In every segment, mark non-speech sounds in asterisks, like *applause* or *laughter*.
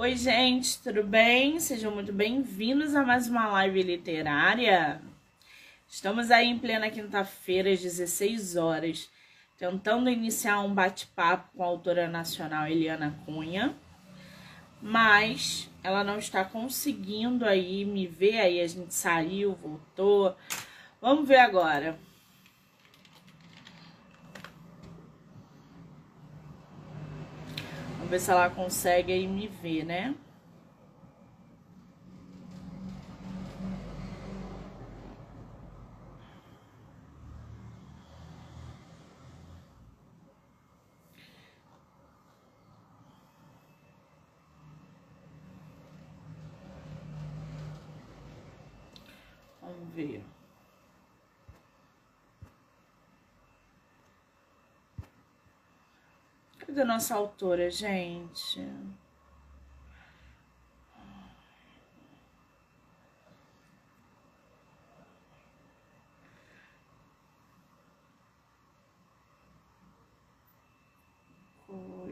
Oi, gente, tudo bem? Sejam muito bem-vindos a mais uma live literária. Estamos aí em plena quinta-feira, às 16 horas, tentando iniciar um bate-papo com a autora nacional Eliana Cunha, mas ela não está conseguindo aí me ver, aí a gente saiu, voltou. Vamos ver agora. Vamos ver se ela consegue aí me ver, né? Vamos ver. Cadê a nossa autora, gente?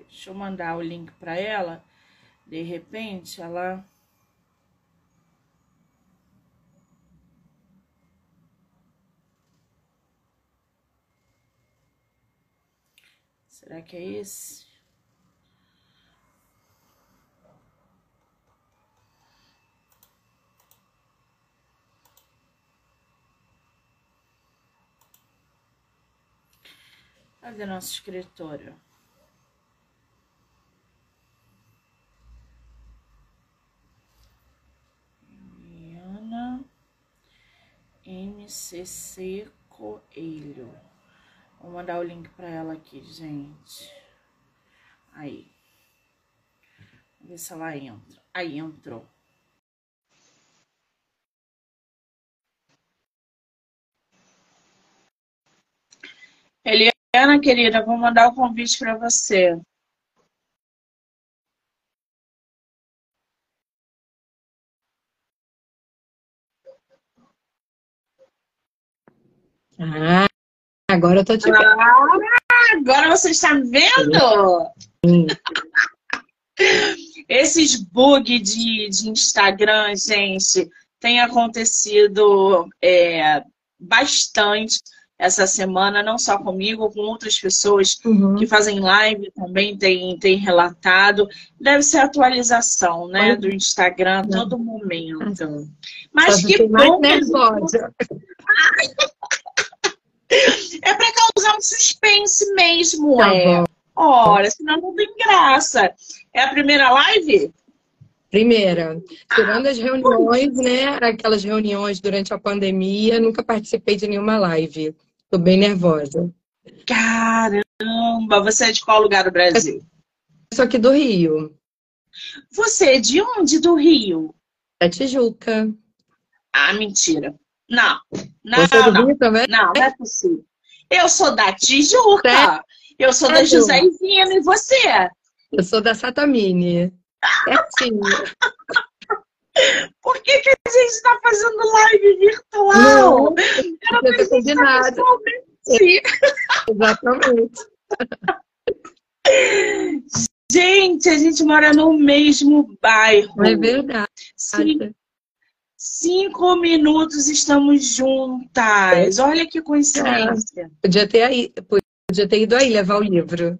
Deixa eu mandar o link para ela. De repente, ela Será que é esse? Cadê nosso escritório? MCC Coelho. Vou mandar o link para ela aqui, gente. Aí. Vamos ver se ela entra. Aí, entrou. Eliana, querida, vou mandar o convite para você. Ah, Agora eu tô te vendo. Ah, agora você está vendo? Sim. Esses bugs de, de Instagram, gente, tem acontecido é, bastante essa semana, não só comigo, com outras pessoas uhum. que fazem live também tem, tem relatado. Deve ser atualização, né, do Instagram a todo momento. Mas que bom! Nervosa. É para causar um suspense mesmo, tá é. Ora, senão não tem graça. É a primeira live? Primeira. Tirando as reuniões, né? Aquelas reuniões durante a pandemia, nunca participei de nenhuma live. Tô bem nervosa. Caramba! Você é de qual lugar do Brasil? Eu sou aqui do Rio. Você é de onde do Rio? Da Tijuca. Ah, mentira. Não, não, Você é não. Também? Não, não é possível. Eu sou da Tijuca. Eu sou da Josézinha e você? Eu sou da Satamini. Certinho. *laughs* Por que, que a gente está fazendo live virtual? Não, Era pra gente combinado. Exatamente. Gente, a gente mora no mesmo bairro. É verdade. Sim. Cinco minutos estamos juntas. Olha que coincidência. Podia ter, aí, podia ter ido aí levar o livro.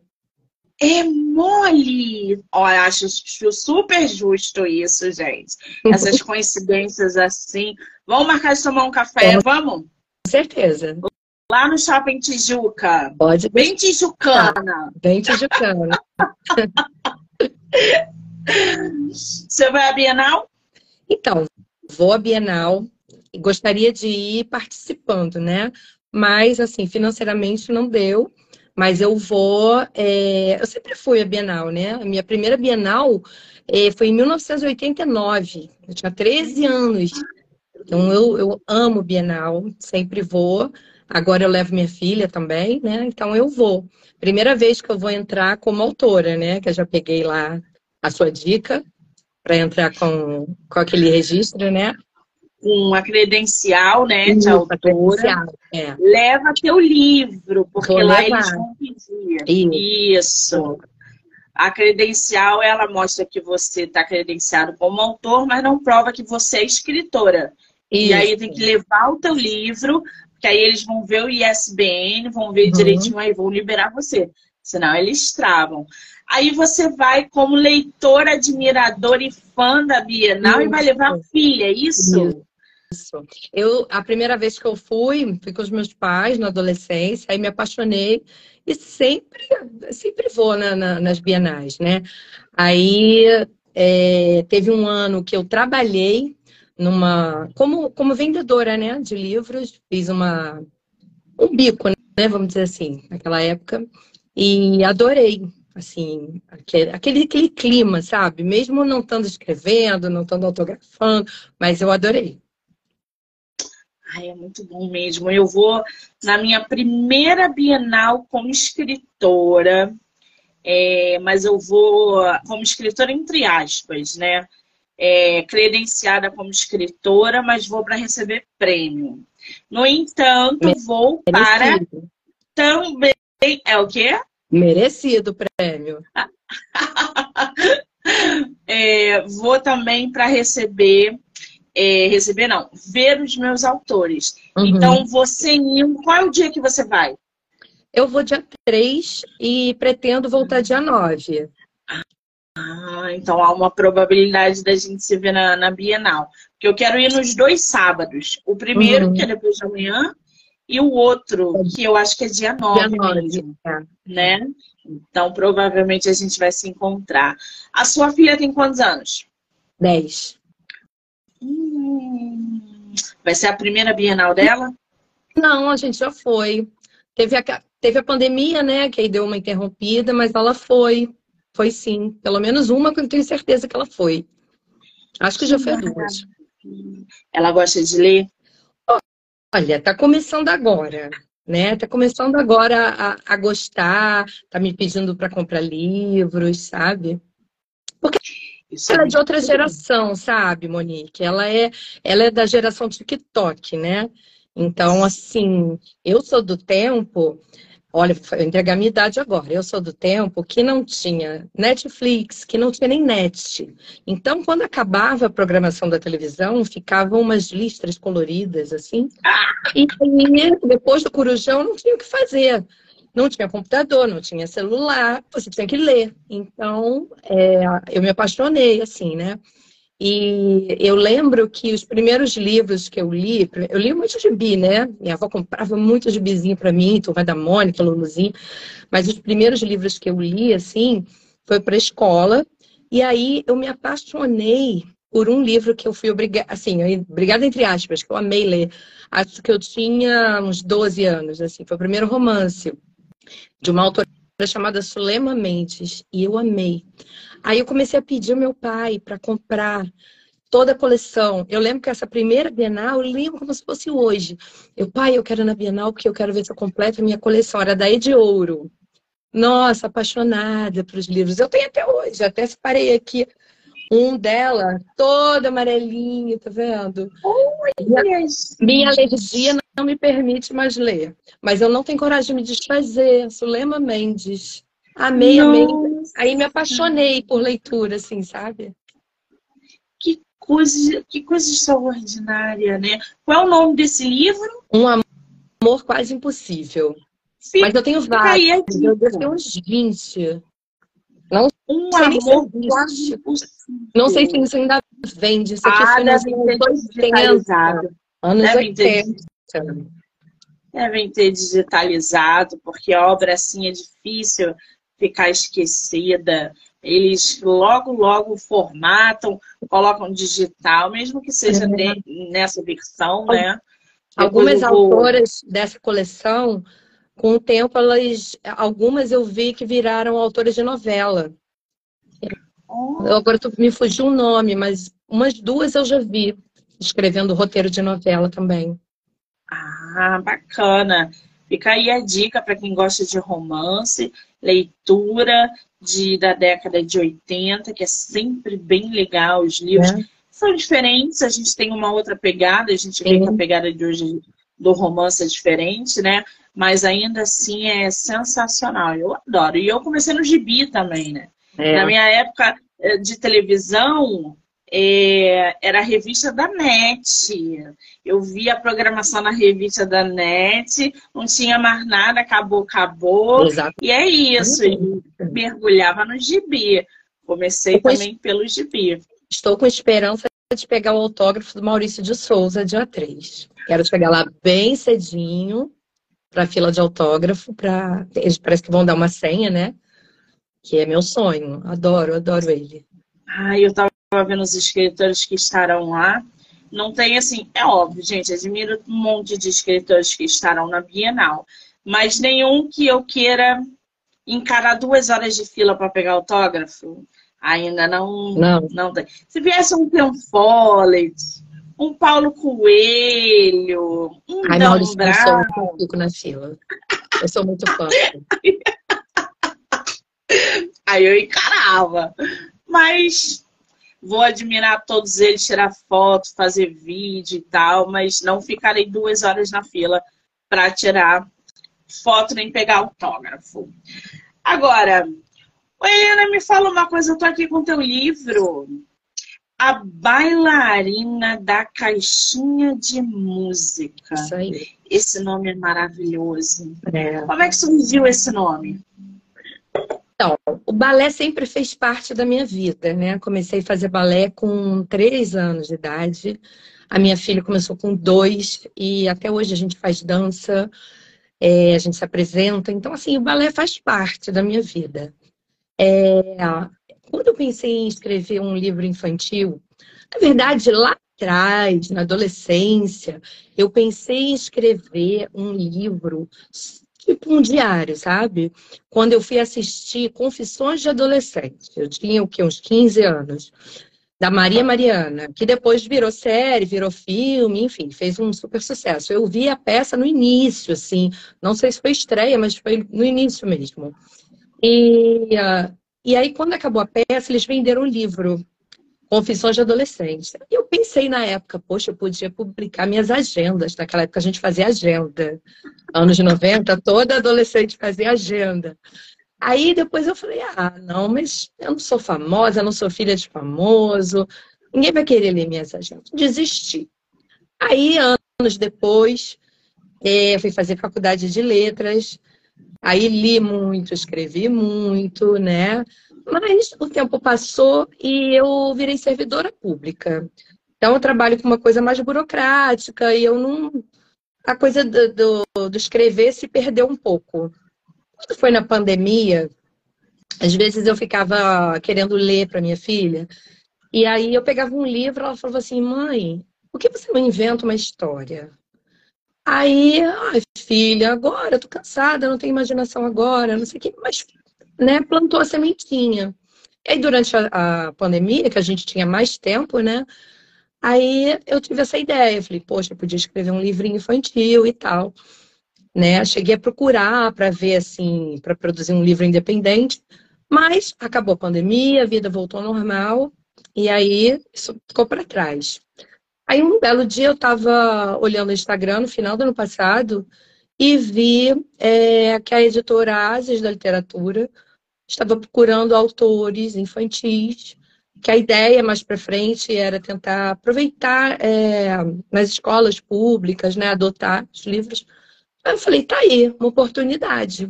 É mole! Olha, acho super justo isso, gente. Essas *laughs* coincidências assim. Vamos marcar de tomar um café, vamos? Com certeza. Lá no Shopping Tijuca. Pode. Bem tijucana. Bem tijucana. *laughs* Você vai à Bienal? Então, vou à Bienal e gostaria de ir participando, né? Mas, assim, financeiramente não deu. Mas eu vou. É... Eu sempre fui à Bienal, né? A minha primeira Bienal é, foi em 1989. Eu tinha 13 anos. Então, eu, eu amo Bienal, sempre vou. Agora eu levo minha filha também, né? Então eu vou. Primeira vez que eu vou entrar como autora, né? Que eu já peguei lá a sua dica para entrar com, com aquele registro, né? Com a credencial, né, de autora. É. Leva teu livro, porque Vou lá levar. eles vão pedir. Isso. Isso. A credencial, ela mostra que você está credenciado como autor, mas não prova que você é escritora. Isso. E aí tem que levar o teu livro, que aí eles vão ver o ISBN, vão ver uhum. direitinho, aí vão liberar você. Senão eles travam. Aí você vai como leitor, admirador e fã da Bienal isso. e vai levar a filha, é isso? Isso. Eu, a primeira vez que eu fui, fui com os meus pais na adolescência, aí me apaixonei e sempre, sempre vou na, na, nas bienais, né? Aí é, teve um ano que eu trabalhei numa como, como vendedora, né, de livros, fiz uma um bico, né, vamos dizer assim, naquela época, e adorei assim, aquele, aquele, aquele clima, sabe? Mesmo não estando escrevendo, não estando autografando, mas eu adorei. Ai, é muito bom mesmo. Eu vou na minha primeira Bienal como escritora, é, mas eu vou como escritora entre aspas, né? É, credenciada como escritora, mas vou para receber prêmio. No entanto, vou para também. É o quê? Merecido prêmio. *laughs* é, vou também para receber, é, receber não, ver os meus autores. Uhum. Então, você indo, qual é o dia que você vai? Eu vou dia 3 e pretendo voltar dia 9. Ah, então há uma probabilidade da gente se ver na, na Bienal. Porque eu quero ir nos dois sábados. O primeiro, uhum. que é depois de amanhã, e o outro, que eu acho que é dia 9, dia 9 mesmo, é. né? Então, provavelmente a gente vai se encontrar. A sua filha tem quantos anos? 10. Hum, vai ser a primeira Bienal dela? Não, a gente já foi. Teve a, teve a pandemia, né? Que aí deu uma interrompida, mas ela foi. Foi sim. Pelo menos uma que eu tenho certeza que ela foi. Acho que já foi duas. Ela gosta de ler? Olha, tá começando agora, né? Tá começando agora a, a gostar, tá me pedindo para comprar livros, sabe? Porque Isso ela é, é de outra geração, sabe, Monique? Ela é, ela é da geração TikTok, né? Então, assim, eu sou do tempo Olha, vou entregar a minha idade agora. Eu sou do tempo que não tinha Netflix, que não tinha nem net. Então, quando acabava a programação da televisão, ficavam umas listras coloridas, assim. E depois do Corujão, não tinha o que fazer. Não tinha computador, não tinha celular, você tinha que ler. Então, é, eu me apaixonei, assim, né? E eu lembro que os primeiros livros que eu li, eu li muito gibi, né? Minha avó comprava muito gibizinho para mim, Turma da Mônica, Luluzinho. Mas os primeiros livros que eu li, assim, foi para escola. E aí eu me apaixonei por um livro que eu fui obrigada, assim, obrigada entre aspas, que eu amei ler. Acho que eu tinha uns 12 anos, assim. Foi o primeiro romance de uma autora chamada Sulema Mendes. E eu amei. Aí eu comecei a pedir ao meu pai para comprar toda a coleção. Eu lembro que essa primeira Bienal, eu lembro como se fosse hoje. Eu, pai, eu quero ir na Bienal porque eu quero ver se eu completo a minha coleção. Era da de Ouro. Nossa, apaixonada pelos livros. Eu tenho até hoje, até separei aqui um dela, todo amarelinho, tá vendo? minha, minha alergia não me permite mais ler. Mas eu não tenho coragem de me desfazer. Sulema Mendes. Amei, Nossa. amei. Aí me apaixonei por leitura, assim, sabe? Que coisa, que coisa extraordinária, né? Qual é o nome desse livro? Um amor quase impossível. Fica, Mas eu tenho vários. Eu ter uns 20. Não um amor quase impossível. Não sei se isso ainda vende. Isso aqui ah, foi nos anos 80. Anos Devem 80. Ter, devem ter digitalizado, porque a obra assim é difícil ficar esquecida. Eles logo, logo formatam, colocam digital, mesmo que seja uhum. nessa versão, né? Algumas vou... autoras dessa coleção, com o tempo, elas, algumas eu vi que viraram autoras de novela. Oh. Agora tu, me fugiu o nome, mas umas duas eu já vi escrevendo roteiro de novela também. Ah, bacana. Fica aí a dica para quem gosta de romance, leitura de, da década de 80, que é sempre bem legal. Os livros é. são diferentes, a gente tem uma outra pegada, a gente vê que a pegada de hoje do romance é diferente, né? Mas ainda assim é sensacional. Eu adoro. E eu comecei no gibi também, né? É. Na minha época eh, de televisão, é, era a revista da NET. Eu via a programação na revista da NET, não tinha mais nada, acabou, acabou. Exato. E é isso, e mergulhava no gibi. Comecei também pelo gibi. Estou com esperança de pegar o autógrafo do Maurício de Souza, dia 3. Quero chegar lá bem cedinho para a fila de autógrafo, para eles parece que vão dar uma senha, né? Que é meu sonho. Adoro, adoro ele. Ai, eu tava vendo os escritores que estarão lá. Não tem assim, é óbvio, gente, admiro um monte de escritores que estarão na Bienal, mas nenhum que eu queira encarar duas horas de fila para pegar autógrafo. Ainda não, não. não tem. Se viesse um Ken Follett, um Paulo Coelho, um Ai, Dan Maurício, Brown... eu fico na fila. Eu sou muito fã. *laughs* Aí eu encarava. Mas vou admirar todos eles, tirar foto, fazer vídeo e tal, mas não ficarei duas horas na fila para tirar foto nem pegar autógrafo. Agora, Helena, me fala uma coisa, eu tô aqui com teu livro. A bailarina da caixinha de música. Isso aí. Esse nome é maravilhoso. É. Como é que surgiu esse nome? Então, o balé sempre fez parte da minha vida, né? Comecei a fazer balé com três anos de idade. A minha filha começou com dois e até hoje a gente faz dança, é, a gente se apresenta. Então, assim, o balé faz parte da minha vida. É, quando eu pensei em escrever um livro infantil, na verdade, lá atrás, na adolescência, eu pensei em escrever um livro tipo um diário, sabe? Quando eu fui assistir Confissões de Adolescente, eu tinha o quê? Uns 15 anos, da Maria Mariana, que depois virou série, virou filme, enfim, fez um super sucesso. Eu vi a peça no início, assim, não sei se foi estreia, mas foi no início mesmo. E, uh, e aí, quando acabou a peça, eles venderam o livro. Confissões de Adolescente. E eu pensei na época, poxa, eu podia publicar minhas agendas. Naquela época a gente fazia agenda. Anos 90, toda adolescente fazia agenda. Aí depois eu falei, ah, não, mas eu não sou famosa, eu não sou filha de famoso, ninguém vai querer ler minhas agendas. Desisti. Aí, anos depois, é, fui fazer faculdade de letras, aí li muito, escrevi muito, né? Mas o tempo passou e eu virei servidora pública. Então, eu trabalho com uma coisa mais burocrática e eu não. A coisa do, do, do escrever se perdeu um pouco. Quando foi na pandemia, às vezes eu ficava querendo ler para minha filha, e aí eu pegava um livro, ela falava assim: mãe, por que você não inventa uma história? Aí, ai, filha, agora eu tô cansada, não tenho imaginação agora, não sei o que, mas né, plantou a sementinha. E aí, durante a, a, pandemia, que a gente tinha mais tempo, né? Aí eu tive essa ideia. Eu falei, poxa, eu podia escrever um livrinho infantil e tal. Né? Cheguei a procurar para ver, assim, para produzir um livro independente, mas acabou a pandemia, a vida voltou ao normal, e aí isso ficou para trás. Aí um belo dia eu estava olhando o Instagram no final do ano passado e vi é, que a editora Ases da Literatura estava procurando autores infantis, que a ideia mais para frente era tentar aproveitar é, nas escolas públicas, né, adotar os livros. Aí eu falei, tá aí, uma oportunidade.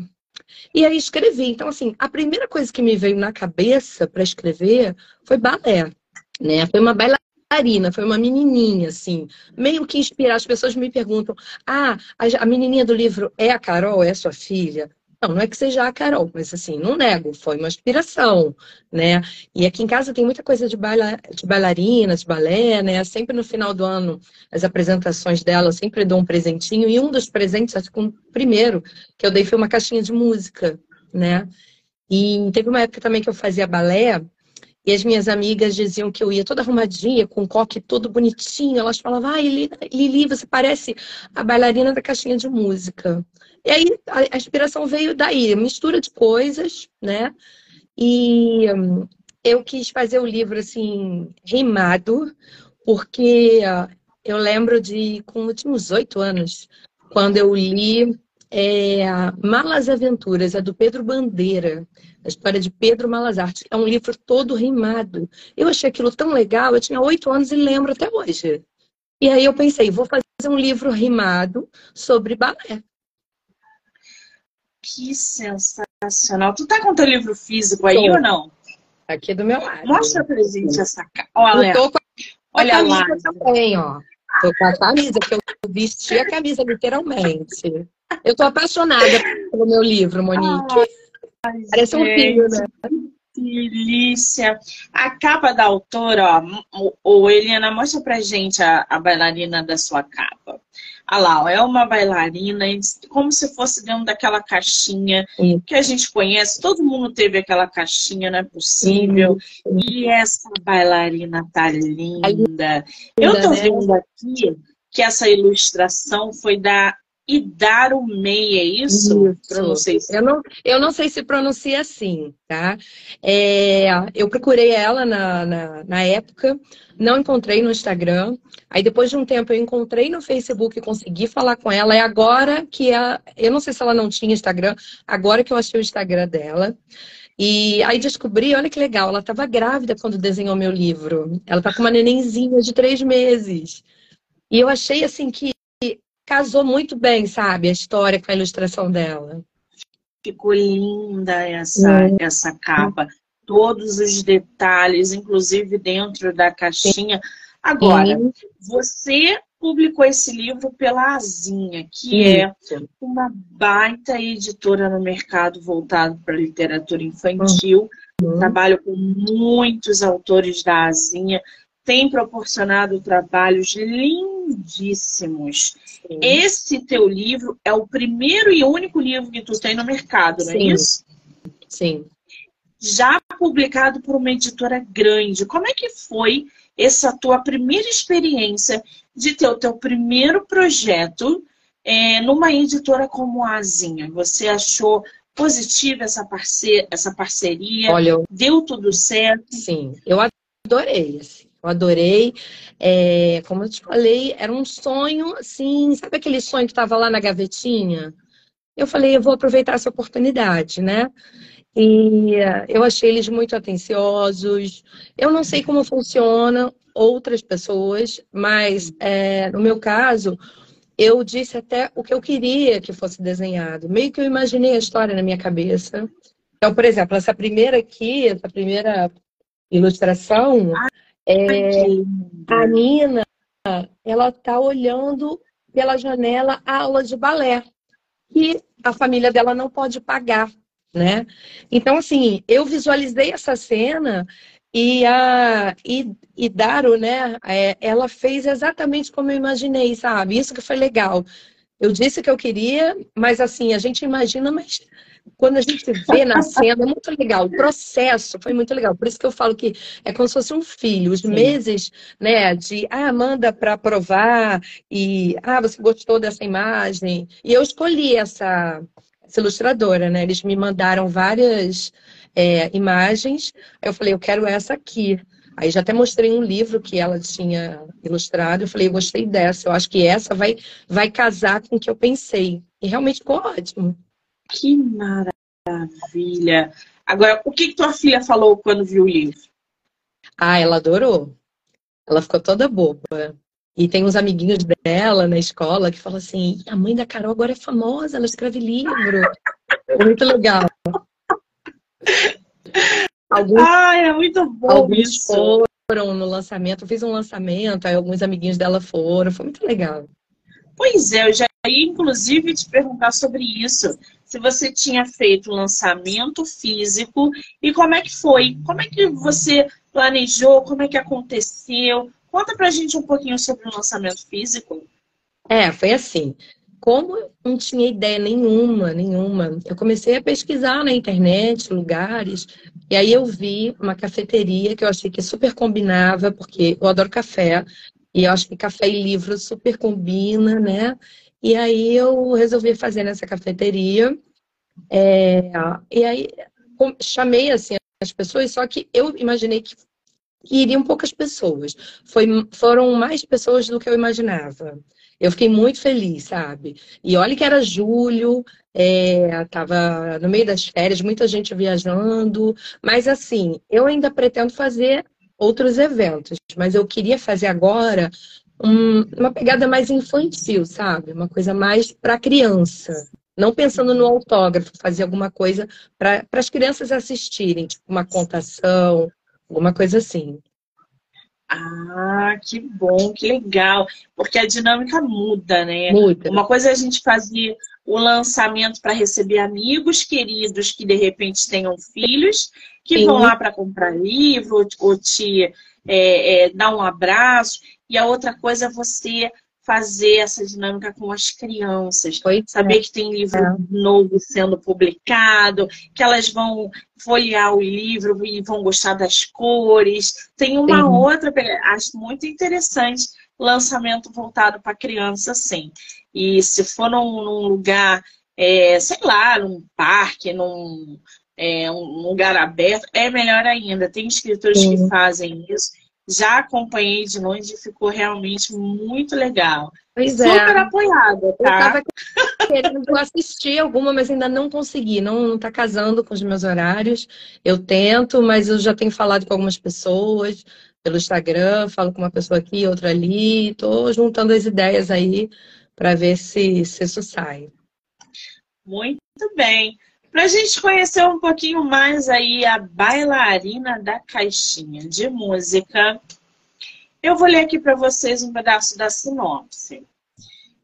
E aí escrevi. Então, assim, a primeira coisa que me veio na cabeça para escrever foi balé. Né? Foi uma bailarina, foi uma menininha, assim, meio que inspirar. As pessoas me perguntam: ah, a menininha do livro é a Carol, é a sua filha? Não, não é que seja a Carol, mas assim, não nego, foi uma inspiração, né? E aqui em casa tem muita coisa de, baila, de bailarina, de balé, né? Sempre no final do ano, as apresentações dela, eu sempre dou um presentinho. E um dos presentes, acho que o primeiro que eu dei foi uma caixinha de música, né? E teve uma época também que eu fazia balé, e as minhas amigas diziam que eu ia toda arrumadinha, com o coque todo bonitinho. Elas falavam, ai, Lili, Lili, você parece a bailarina da caixinha de música. E aí a, inspiração veio daí, mistura de coisas, né? E hum, eu quis fazer o livro assim, rimado, porque uh, eu lembro de, com uns oito anos, quando eu li é Malas Aventuras, é do Pedro Bandeira, a história de Pedro Malazarte. É um livro todo rimado. Eu achei aquilo tão legal, eu tinha oito anos e lembro até hoje. E aí eu pensei, vou fazer um livro rimado sobre balé. Que sensacional. Tu tá com teu livro físico aí Tô. ou não? Aqui do meu lado. Mostra pra gente essa cara. Olha, tô com a, Olha lá. também, ó. Tô com a camisa, que eu vesti a camisa literalmente. Eu tô apaixonada pelo meu livro, Monique. Ai, Parece gente. um filho, né? delícia. A capa da autora, ó, o Eliana, mostra pra gente a, a bailarina da sua capa. Olha lá, ó, é uma bailarina, como se fosse dentro daquela caixinha Sim. que a gente conhece. Todo mundo teve aquela caixinha, não é possível. Sim. E essa bailarina tá linda. Eu tô né? vendo aqui que essa ilustração foi da Idaro Mei, é isso? isso. Eu, não, eu não sei se pronuncia assim, tá? É, eu procurei ela na, na, na, época, não encontrei no Instagram. Aí depois de um tempo eu encontrei no Facebook e consegui falar com ela. É agora que a, eu não sei se ela não tinha Instagram, agora que eu achei o Instagram dela. E aí descobri, olha que legal, ela estava grávida quando desenhou meu livro. Ela tá com uma nenenzinha de três meses. E eu achei assim que casou muito bem, sabe? A história com a ilustração dela. Ficou linda essa, é. essa capa. Todos os detalhes, inclusive dentro da caixinha. Agora, você publicou esse livro pela Azinha, que é uma baita editora no mercado voltado para literatura infantil. Uhum. Trabalho com muitos autores da Azinha tem proporcionado trabalhos lindíssimos. Sim. Esse teu livro é o primeiro e único livro que tu tem no mercado, não é Sim. isso? Sim. Já publicado por uma editora grande. Como é que foi essa tua primeira experiência de ter o teu primeiro projeto é, numa editora como a Azinha? Você achou positiva essa, parce essa parceria? Olha, Deu tudo certo? Sim, eu adorei. Assim. Eu adorei. É, como eu te falei, era um sonho, assim, sabe aquele sonho que estava lá na gavetinha? Eu falei, eu vou aproveitar essa oportunidade, né? E eu achei eles muito atenciosos. Eu não sei como funciona outras pessoas, mas é, no meu caso, eu disse até o que eu queria que fosse desenhado. Meio que eu imaginei a história na minha cabeça. Então, por exemplo, essa primeira aqui, essa primeira ilustração, é, a Nina, ela está olhando pela janela a aula de balé, que a família dela não pode pagar, né? Então, assim, eu visualizei essa cena e a e, e Daro, né, é, ela fez exatamente como eu imaginei, sabe? Isso que foi legal. Eu disse que eu queria, mas assim, a gente imagina, mas quando a gente vê na cena, é muito legal. O processo foi muito legal. Por isso que eu falo que é como se fosse um filho. Os Sim. meses, né, de ah, manda para aprovar e ah, você gostou dessa imagem. E eu escolhi essa, essa ilustradora, né? Eles me mandaram várias é, imagens. Eu falei, eu quero essa aqui. Aí já até mostrei um livro que ela tinha ilustrado. Eu falei, eu gostei dessa. Eu acho que essa vai, vai casar com o que eu pensei. E realmente ficou ótimo. Que maravilha! Agora, o que, que tua filha falou quando viu o livro? Ah, ela adorou. Ela ficou toda boba. E tem uns amiguinhos dela na escola que falam assim: a mãe da Carol agora é famosa, ela escreve livro. É muito legal. Alguns, ah, é muito bom alguns isso. foram no lançamento, eu fiz um lançamento, aí alguns amiguinhos dela foram, foi muito legal. Pois é, eu já ia inclusive te perguntar sobre isso se você tinha feito lançamento físico e como é que foi, como é que você planejou, como é que aconteceu. Conta pra gente um pouquinho sobre o lançamento físico. É, foi assim. Como eu não tinha ideia nenhuma, nenhuma, eu comecei a pesquisar na internet, lugares, e aí eu vi uma cafeteria que eu achei que super combinava, porque eu adoro café, e eu acho que café e livro super combina, né? E aí eu resolvi fazer nessa cafeteria. É, e aí chamei assim as pessoas, só que eu imaginei que iriam poucas pessoas. Foi, foram mais pessoas do que eu imaginava. Eu fiquei muito feliz, sabe? E olha que era julho, é, tava no meio das férias, muita gente viajando, mas assim, eu ainda pretendo fazer outros eventos, mas eu queria fazer agora um, uma pegada mais infantil, sabe? Uma coisa mais para criança. Não pensando no autógrafo, fazer alguma coisa para as crianças assistirem, tipo uma contação, alguma coisa assim. Ah, que bom, que legal. Porque a dinâmica muda, né? Muda. Uma coisa é a gente fazer o lançamento para receber amigos queridos que de repente tenham filhos, que Sim. vão lá para comprar livro ou te é, é, dar um abraço. E a outra coisa é você fazer essa dinâmica com as crianças. Pois saber é. que tem livro é. novo sendo publicado, que elas vão folhear o livro e vão gostar das cores. Tem uma sim. outra, acho muito interessante, lançamento voltado para criança, sim. E se for num, num lugar, é, sei lá, num parque, num é, um lugar aberto, é melhor ainda. Tem escritores sim. que fazem isso já acompanhei de longe e ficou realmente muito legal. Pois é. Super apoiada, tá? Eu querendo assistir alguma, mas ainda não consegui. Não, não tá casando com os meus horários. Eu tento, mas eu já tenho falado com algumas pessoas pelo Instagram, falo com uma pessoa aqui, outra ali. Tô juntando as ideias aí para ver se, se isso sai. Muito bem. Para a gente conhecer um pouquinho mais aí a bailarina da caixinha de música, eu vou ler aqui para vocês um pedaço da sinopse.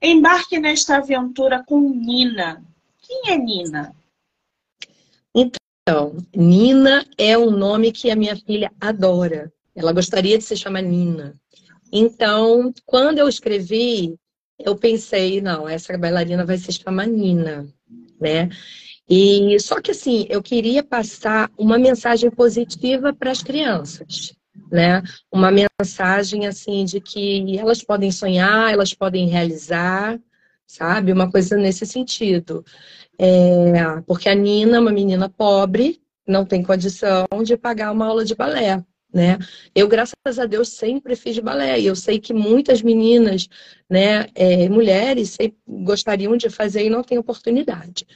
Embarque nesta aventura com Nina. Quem é Nina? Então, Nina é um nome que a minha filha adora. Ela gostaria de se chamar Nina. Então, quando eu escrevi, eu pensei, não, essa bailarina vai se chamar Nina, né? E só que assim, eu queria passar uma mensagem positiva para as crianças, né? Uma mensagem assim de que elas podem sonhar, elas podem realizar, sabe? Uma coisa nesse sentido. É, porque a Nina é uma menina pobre, não tem condição de pagar uma aula de balé. Né? Eu, graças a Deus, sempre fiz balé e eu sei que muitas meninas, né, é, mulheres, gostariam de fazer e não têm oportunidade.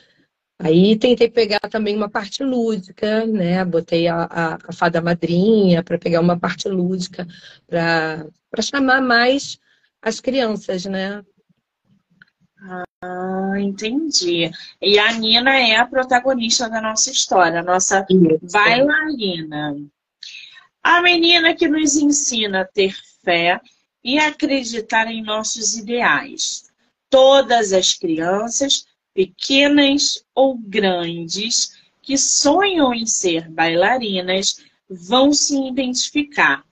Aí tentei pegar também uma parte lúdica, né? Botei a, a, a fada madrinha para pegar uma parte lúdica, para chamar mais as crianças, né? Ah, entendi. E a Nina é a protagonista da nossa história, a nossa Isso. bailarina. A menina que nos ensina a ter fé e acreditar em nossos ideais. Todas as crianças pequenas ou grandes, que sonham em ser bailarinas, vão se identificar.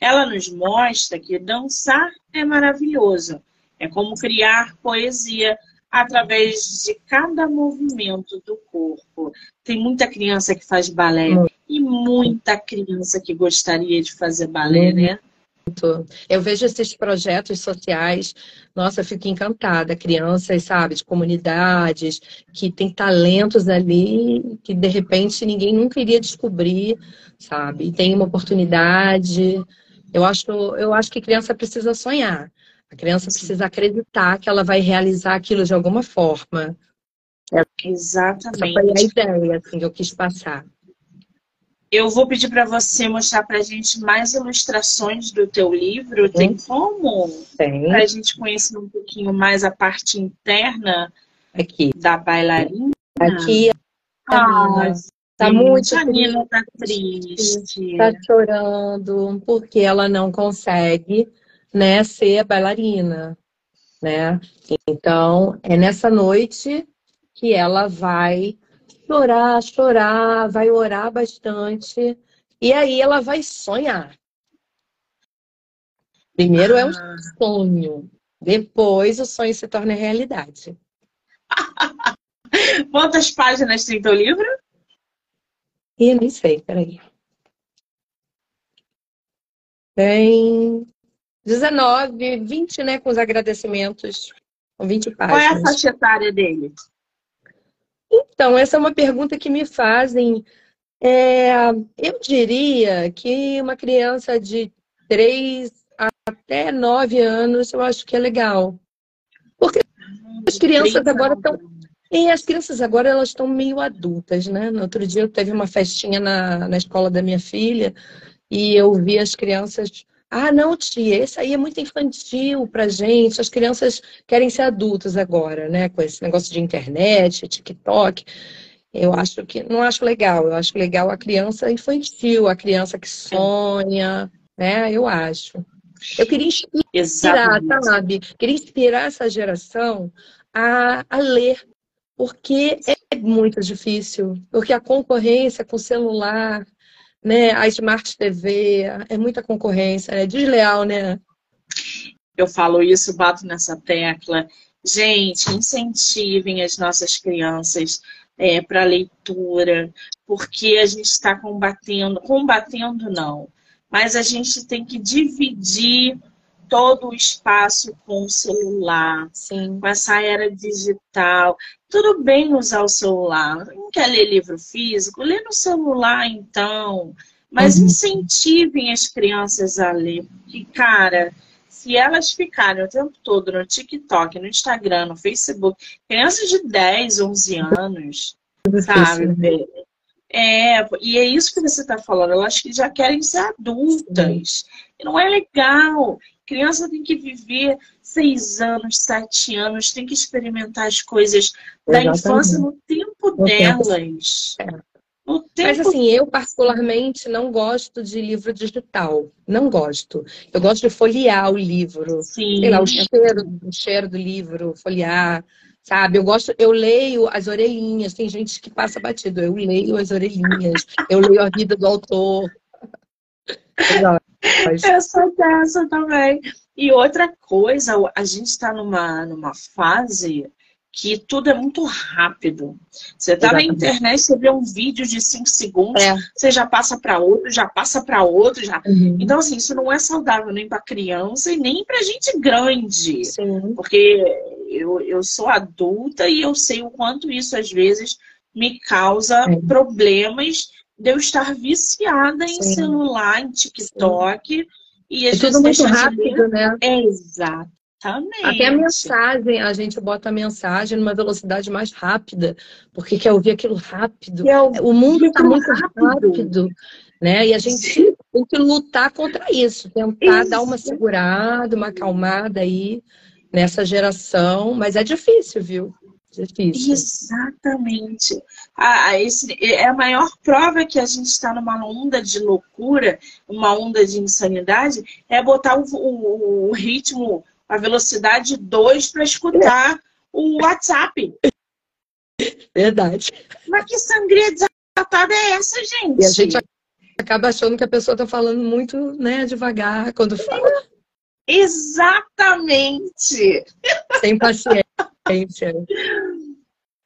Ela nos mostra que dançar é maravilhoso. É como criar poesia através de cada movimento do corpo. Tem muita criança que faz balé e muita criança que gostaria de fazer balé, né? Eu vejo esses projetos sociais, nossa, eu fico encantada. Crianças, sabe, de comunidades, que tem talentos ali que de repente ninguém nunca iria descobrir, sabe? E tem uma oportunidade. Eu acho, eu acho que criança precisa sonhar. A criança precisa acreditar que ela vai realizar aquilo de alguma forma. Exatamente. Essa foi a ideia assim, que eu quis passar. Eu vou pedir para você mostrar para a gente mais ilustrações do teu livro. Tem como? Tem. Para a gente conhecer um pouquinho mais a parte interna Aqui. da bailarina. Aqui ah, tá muito a Nina tá triste. Tá chorando porque ela não consegue, né, ser bailarina, né? Então, é nessa noite que ela vai chorar, chorar, vai orar bastante. E aí ela vai sonhar. Primeiro ah. é um ah. sonho, depois o sonho se torna realidade. *laughs* Quantas páginas tem teu livro? Ih, nem sei, peraí. Tem 19, 20, né, com os agradecimentos. Com 20 páginas. Qual é a faixa etária dele? Então, essa é uma pergunta que me fazem. É, eu diria que uma criança de 3 até 9 anos, eu acho que é legal. As crianças agora estão. E as crianças agora elas estão meio adultas, né? No outro dia eu teve uma festinha na, na escola da minha filha e eu vi as crianças. Ah, não, tia, esse aí é muito infantil pra gente. As crianças querem ser adultas agora, né? Com esse negócio de internet, TikTok. Eu acho que não acho legal. Eu acho legal a criança infantil, a criança que sonha, né? Eu acho. Eu queria inspirar, Exatamente. sabe? Queria inspirar essa geração a, a ler, porque é muito difícil, porque a concorrência com o celular, né, a Smart TV, é muita concorrência, é desleal, né? Eu falo isso, bato nessa tecla. Gente, incentivem as nossas crianças é, para leitura, porque a gente está combatendo, combatendo não, mas a gente tem que dividir todo o espaço com o celular, Sim. com essa era digital. Tudo bem usar o celular. Não quer ler livro físico? Lê no celular, então. Mas uhum. incentivem as crianças a ler. Porque, cara, se elas ficarem o tempo todo no TikTok, no Instagram, no Facebook, crianças de 10, 11 anos, sabe? É, e é isso que você está falando. Elas que já querem ser adultas. E não é legal. Criança tem que viver seis anos, sete anos, tem que experimentar as coisas da infância no tempo no delas. Tempo. É. Mas assim, eu particularmente não gosto de livro digital. Não gosto. Eu gosto de folhear o livro. Sim. Sei lá, o cheiro, o cheiro do livro, folhear. Sabe, eu gosto, eu leio as orelhinhas, tem gente que passa batido, eu leio as orelhinhas, eu leio a vida do autor. *laughs* Eu sou dessa também. E outra coisa, a gente está numa, numa fase que tudo é muito rápido. Você está na internet, você vê um vídeo de 5 segundos, é. você já passa para outro, já passa para outro, já. Uhum. Então, assim, isso não é saudável nem para criança e nem para gente grande. Sim. Porque eu, eu sou adulta e eu sei o quanto isso às vezes me causa é. problemas de eu estar viciada em Sim. celular, em TikTok. Sim. E é tudo muito rápido, né? É, exatamente. Até a mensagem, a gente bota a mensagem numa velocidade mais rápida, porque quer ouvir aquilo rápido. o mundo está muito rápido. rápido. né? E a gente Sim. tem que lutar contra isso, tentar isso. dar uma segurada, uma acalmada aí nessa geração, mas é difícil, viu? Difícil. Exatamente. Ah, esse, é a maior prova que a gente está numa onda de loucura, uma onda de insanidade, é botar o, o, o ritmo, a velocidade 2 para escutar o WhatsApp. Verdade. Mas que sangria desatada é essa, gente? E a gente acaba achando que a pessoa está falando muito né, devagar quando fala. Exatamente. Sem paciência.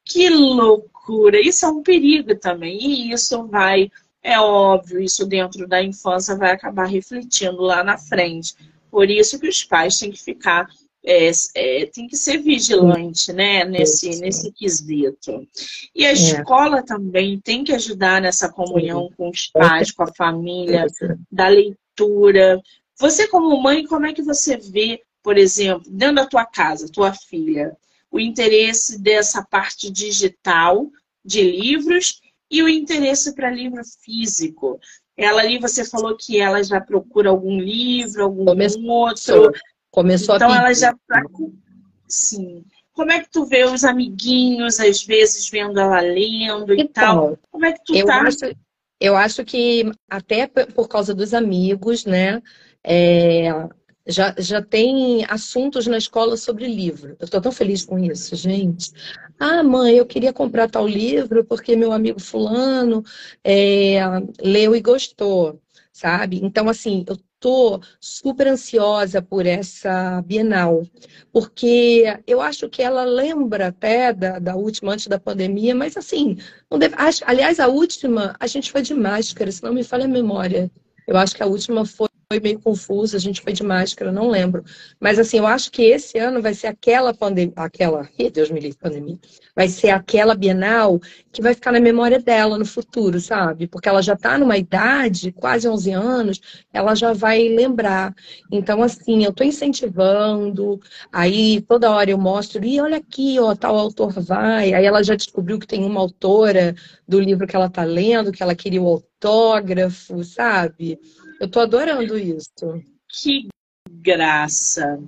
Que loucura! Isso é um perigo também. E isso vai, é óbvio, isso dentro da infância vai acabar refletindo lá na frente. Por isso que os pais têm que ficar, é, é, tem que ser vigilante, né, nesse, nesse quesito. E a é. escola também tem que ajudar nessa comunhão com os pais, com a família, da leitura. Você, como mãe, como é que você vê, por exemplo, dentro da tua casa, tua filha, o interesse dessa parte digital de livros e o interesse para livro físico. Ela ali, você falou que ela já procura algum livro, algum Começou. outro. Começou então a ela já tá... Sim. Como é que tu vê os amiguinhos, às vezes, vendo ela lendo e então, tal? Como é que tu eu tá? Acho, eu acho que até por causa dos amigos, né? É, já, já tem assuntos na escola sobre livro. Eu estou tão feliz com isso, gente. Ah, mãe, eu queria comprar tal livro porque meu amigo fulano é, leu e gostou, sabe? Então, assim, eu estou super ansiosa por essa Bienal, porque eu acho que ela lembra até da, da última, antes da pandemia, mas assim, deve, aliás, a última, a gente foi de máscara, se não me falha a memória. Eu acho que a última foi meio confuso, a gente foi de máscara, não lembro. Mas assim, eu acho que esse ano vai ser aquela pandemia, aquela, Deus me livre, pandemia, vai ser aquela Bienal que vai ficar na memória dela no futuro, sabe? Porque ela já está numa idade, quase 11 anos, ela já vai lembrar. Então, assim, eu estou incentivando, aí toda hora eu mostro, e olha aqui, ó, tal autor vai. Aí ela já descobriu que tem uma autora do livro que ela está lendo, que ela queria o autógrafo, sabe? Eu tô adorando isso. Que graça.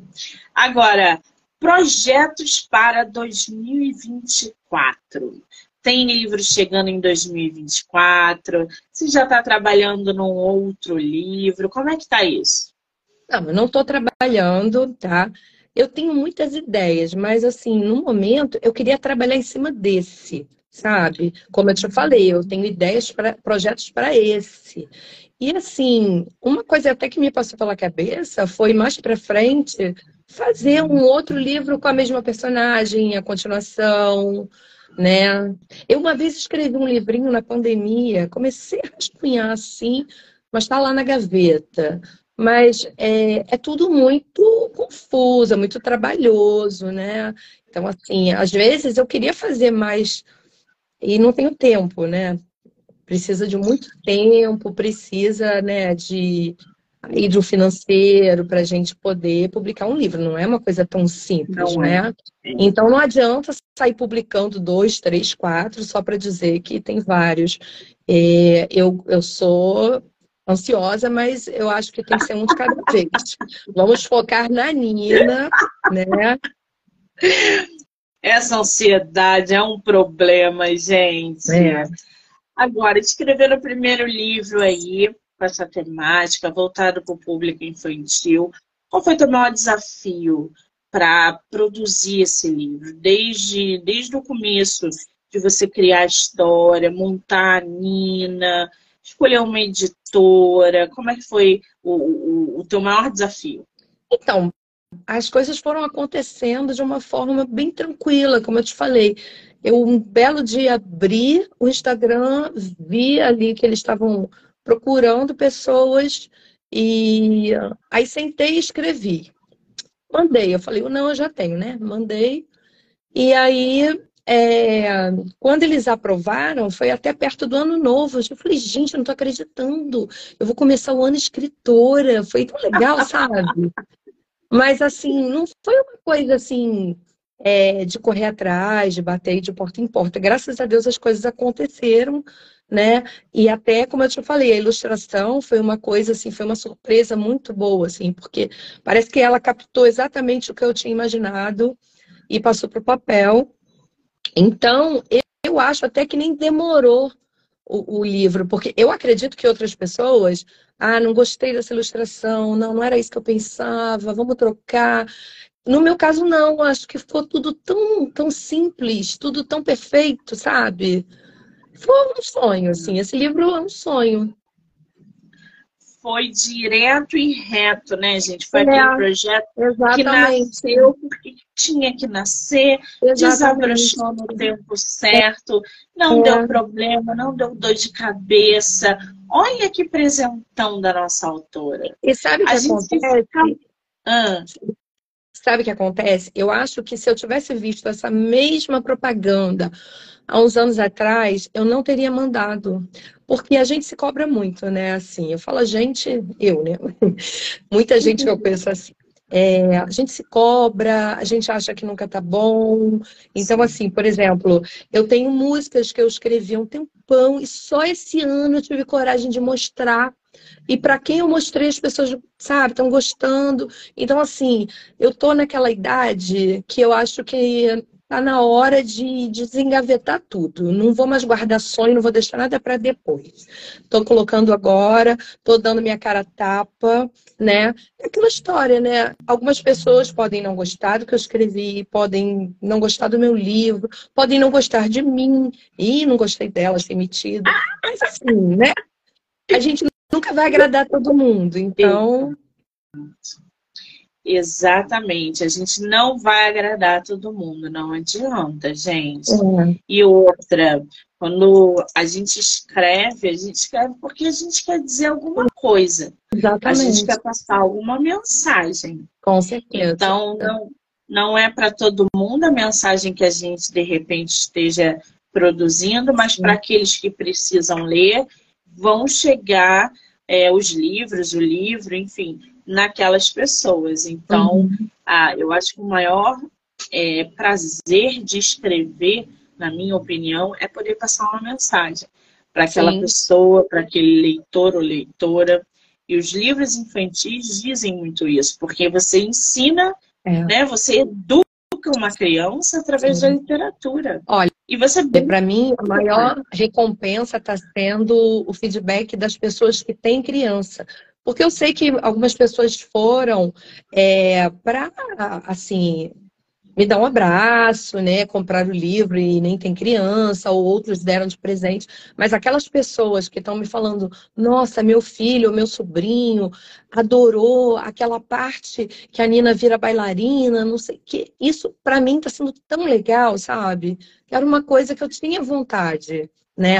Agora, projetos para 2024. Tem livro chegando em 2024? Você já está trabalhando num outro livro? Como é que está isso? Não, eu não estou trabalhando, tá? Eu tenho muitas ideias, mas assim, no momento eu queria trabalhar em cima desse, sabe? Como eu te falei, eu tenho ideias para projetos para esse. E assim, uma coisa até que me passou pela cabeça foi mais para frente fazer um outro livro com a mesma personagem, a continuação, né? Eu uma vez escrevi um livrinho na pandemia, comecei a rascunhar assim, mas está lá na gaveta. Mas é, é tudo muito confuso, é muito trabalhoso, né? Então, assim, às vezes eu queria fazer mais e não tenho tempo, né? Precisa de muito tempo, precisa né, de do financeiro para a gente poder publicar um livro. Não é uma coisa tão simples, não né? É. Então não adianta sair publicando dois, três, quatro só para dizer que tem vários. É, eu, eu sou ansiosa, mas eu acho que tem que ser um de cada vez. *laughs* Vamos focar na Nina, né? Essa ansiedade é um problema, gente. É. Agora, escrever o primeiro livro aí, com essa temática, voltado para o público infantil, qual foi o teu maior desafio para produzir esse livro? Desde, desde o começo, de você criar a história, montar a Nina, escolher uma editora, como é que foi o, o, o teu maior desafio? Então, as coisas foram acontecendo de uma forma bem tranquila, como eu te falei. Eu, um belo dia, abri o Instagram, vi ali que eles estavam procurando pessoas e aí sentei e escrevi. Mandei, eu falei, não, eu já tenho, né? Mandei. E aí, é, quando eles aprovaram, foi até perto do ano novo. Eu falei, gente, eu não tô acreditando. Eu vou começar o ano escritora. Foi tão legal, sabe? Mas assim, não foi uma coisa assim é, de correr atrás, de bater de porta em porta. Graças a Deus as coisas aconteceram, né? E até, como eu te falei, a ilustração foi uma coisa assim, foi uma surpresa muito boa, assim, porque parece que ela captou exatamente o que eu tinha imaginado e passou para o papel. Então, eu acho até que nem demorou o, o, livro, porque eu acredito que outras pessoas, ah, não gostei dessa ilustração, não, não era isso que eu pensava, vamos trocar. No meu caso, não. Acho que ficou tudo tão, tão simples, tudo tão perfeito, sabe? Foi um sonho, assim. Esse livro é um sonho. Foi direto e reto, né, gente? Foi é, aquele projeto exatamente. que nasceu porque tinha que nascer, desabrochou no tempo certo, não é. deu problema, não deu dor de cabeça. Olha que presentão da nossa autora. E sabe o que A acontece? Gente... Ah. Sabe o que acontece? Eu acho que se eu tivesse visto essa mesma propaganda há uns anos atrás, eu não teria mandado. Porque a gente se cobra muito, né? Assim, eu falo a gente, eu, né? *laughs* Muita gente que eu penso assim. É, a gente se cobra, a gente acha que nunca tá bom. Então, assim, por exemplo, eu tenho músicas que eu escrevi há um tempão e só esse ano eu tive coragem de mostrar e para quem eu mostrei, as pessoas, sabe, estão gostando. Então, assim, eu tô naquela idade que eu acho que tá na hora de, de desengavetar tudo. Não vou mais guardar sonho, não vou deixar nada para depois. Tô colocando agora, tô dando minha cara tapa, né? É aquela história, né? Algumas pessoas podem não gostar do que eu escrevi, podem não gostar do meu livro, podem não gostar de mim. e não gostei delas, ter metido. Mas assim, né? A gente nunca vai agradar todo mundo. Então. Exatamente, a gente não vai agradar todo mundo, não adianta, gente. É. E outra, Quando a gente escreve, a gente escreve porque a gente quer dizer alguma coisa. Exatamente. A gente quer passar alguma mensagem. Com certeza. Então, não, não é para todo mundo a mensagem que a gente, de repente, esteja produzindo, mas para aqueles que precisam ler, vão chegar é, os livros, o livro, enfim, naquelas pessoas. Então, uhum. ah, eu acho que o maior é, prazer de escrever, na minha opinião, é poder passar uma mensagem para aquela Sim. pessoa, para aquele leitor ou leitora. E os livros infantis dizem muito isso, porque você ensina, é. né? Você educa uma criança através Sim. da literatura. Olha, e você para mim a maior recompensa está sendo o feedback das pessoas que têm criança, porque eu sei que algumas pessoas foram é, para assim me dar um abraço, né? Comprar o livro e nem tem criança, ou outros deram de presente. Mas aquelas pessoas que estão me falando, nossa, meu filho, meu sobrinho adorou aquela parte que a Nina vira bailarina, não sei o quê. Isso, para mim, está sendo tão legal, sabe? Era uma coisa que eu tinha vontade né?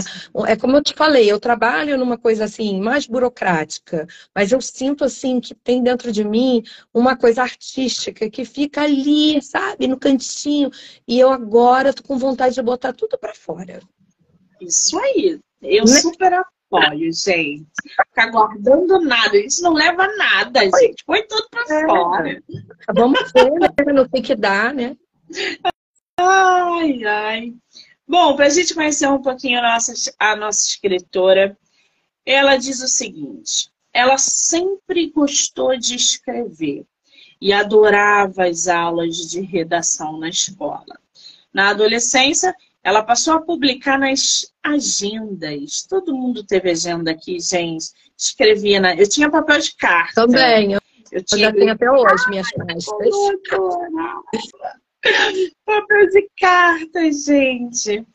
É como eu te falei, eu trabalho numa coisa assim mais burocrática, mas eu sinto assim que tem dentro de mim uma coisa artística que fica ali, sabe, no cantinho, e eu agora tô com vontade de botar tudo para fora. Isso aí. Eu né? super apoio, gente. Ficar guardando nada, isso não leva a nada, gente. Põe tudo para é. fora. Vamos ver, né? *laughs* Não tem que dar, né? Ai, ai. Bom, para a gente conhecer um pouquinho a nossa, a nossa escritora, ela diz o seguinte: ela sempre gostou de escrever e adorava as aulas de redação na escola. Na adolescência, ela passou a publicar nas agendas. Todo mundo teve agenda aqui, gente. Escrevia na. Eu tinha papel de carta. Também. Eu, eu, tinha... já tenho até hoje minhas cartas. Papel de carta, gente.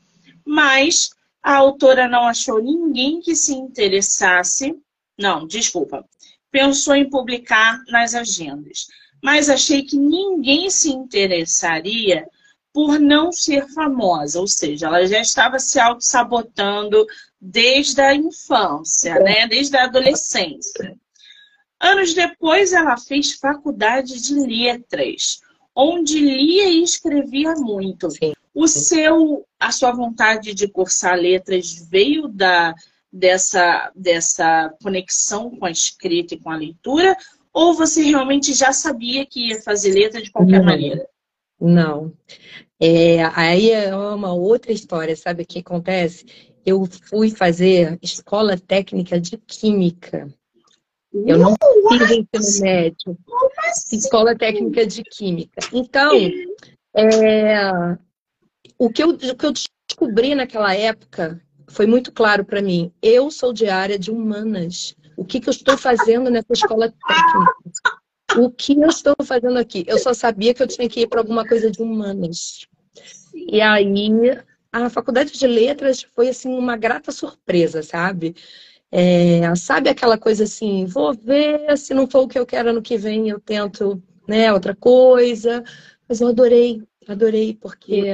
Mas a autora não achou ninguém que se interessasse. Não, desculpa. Pensou em publicar nas agendas. Mas achei que ninguém se interessaria por não ser famosa, ou seja, ela já estava se auto-sabotando desde a infância, né? desde a adolescência. Anos depois, ela fez faculdade de letras, onde lia e escrevia muito. Sim. O seu, a sua vontade de cursar letras veio da dessa dessa conexão com a escrita e com a leitura, ou você realmente já sabia que ia fazer letra de qualquer Não. maneira? Não. É, aí é uma outra história, sabe o que acontece? Eu fui fazer escola técnica de química. Eu não fiz ensino médio. Escola técnica de química. Então, é, o, que eu, o que eu descobri naquela época foi muito claro para mim. Eu sou de área de humanas. O que, que eu estou fazendo nessa escola técnica? O que eu estou fazendo aqui? Eu só sabia que eu tinha que ir para alguma coisa de humanas. E aí, a faculdade de letras foi assim uma grata surpresa, sabe? É, sabe aquela coisa assim, vou ver, se não for o que eu quero ano que vem, eu tento né, outra coisa. Mas eu adorei, adorei, porque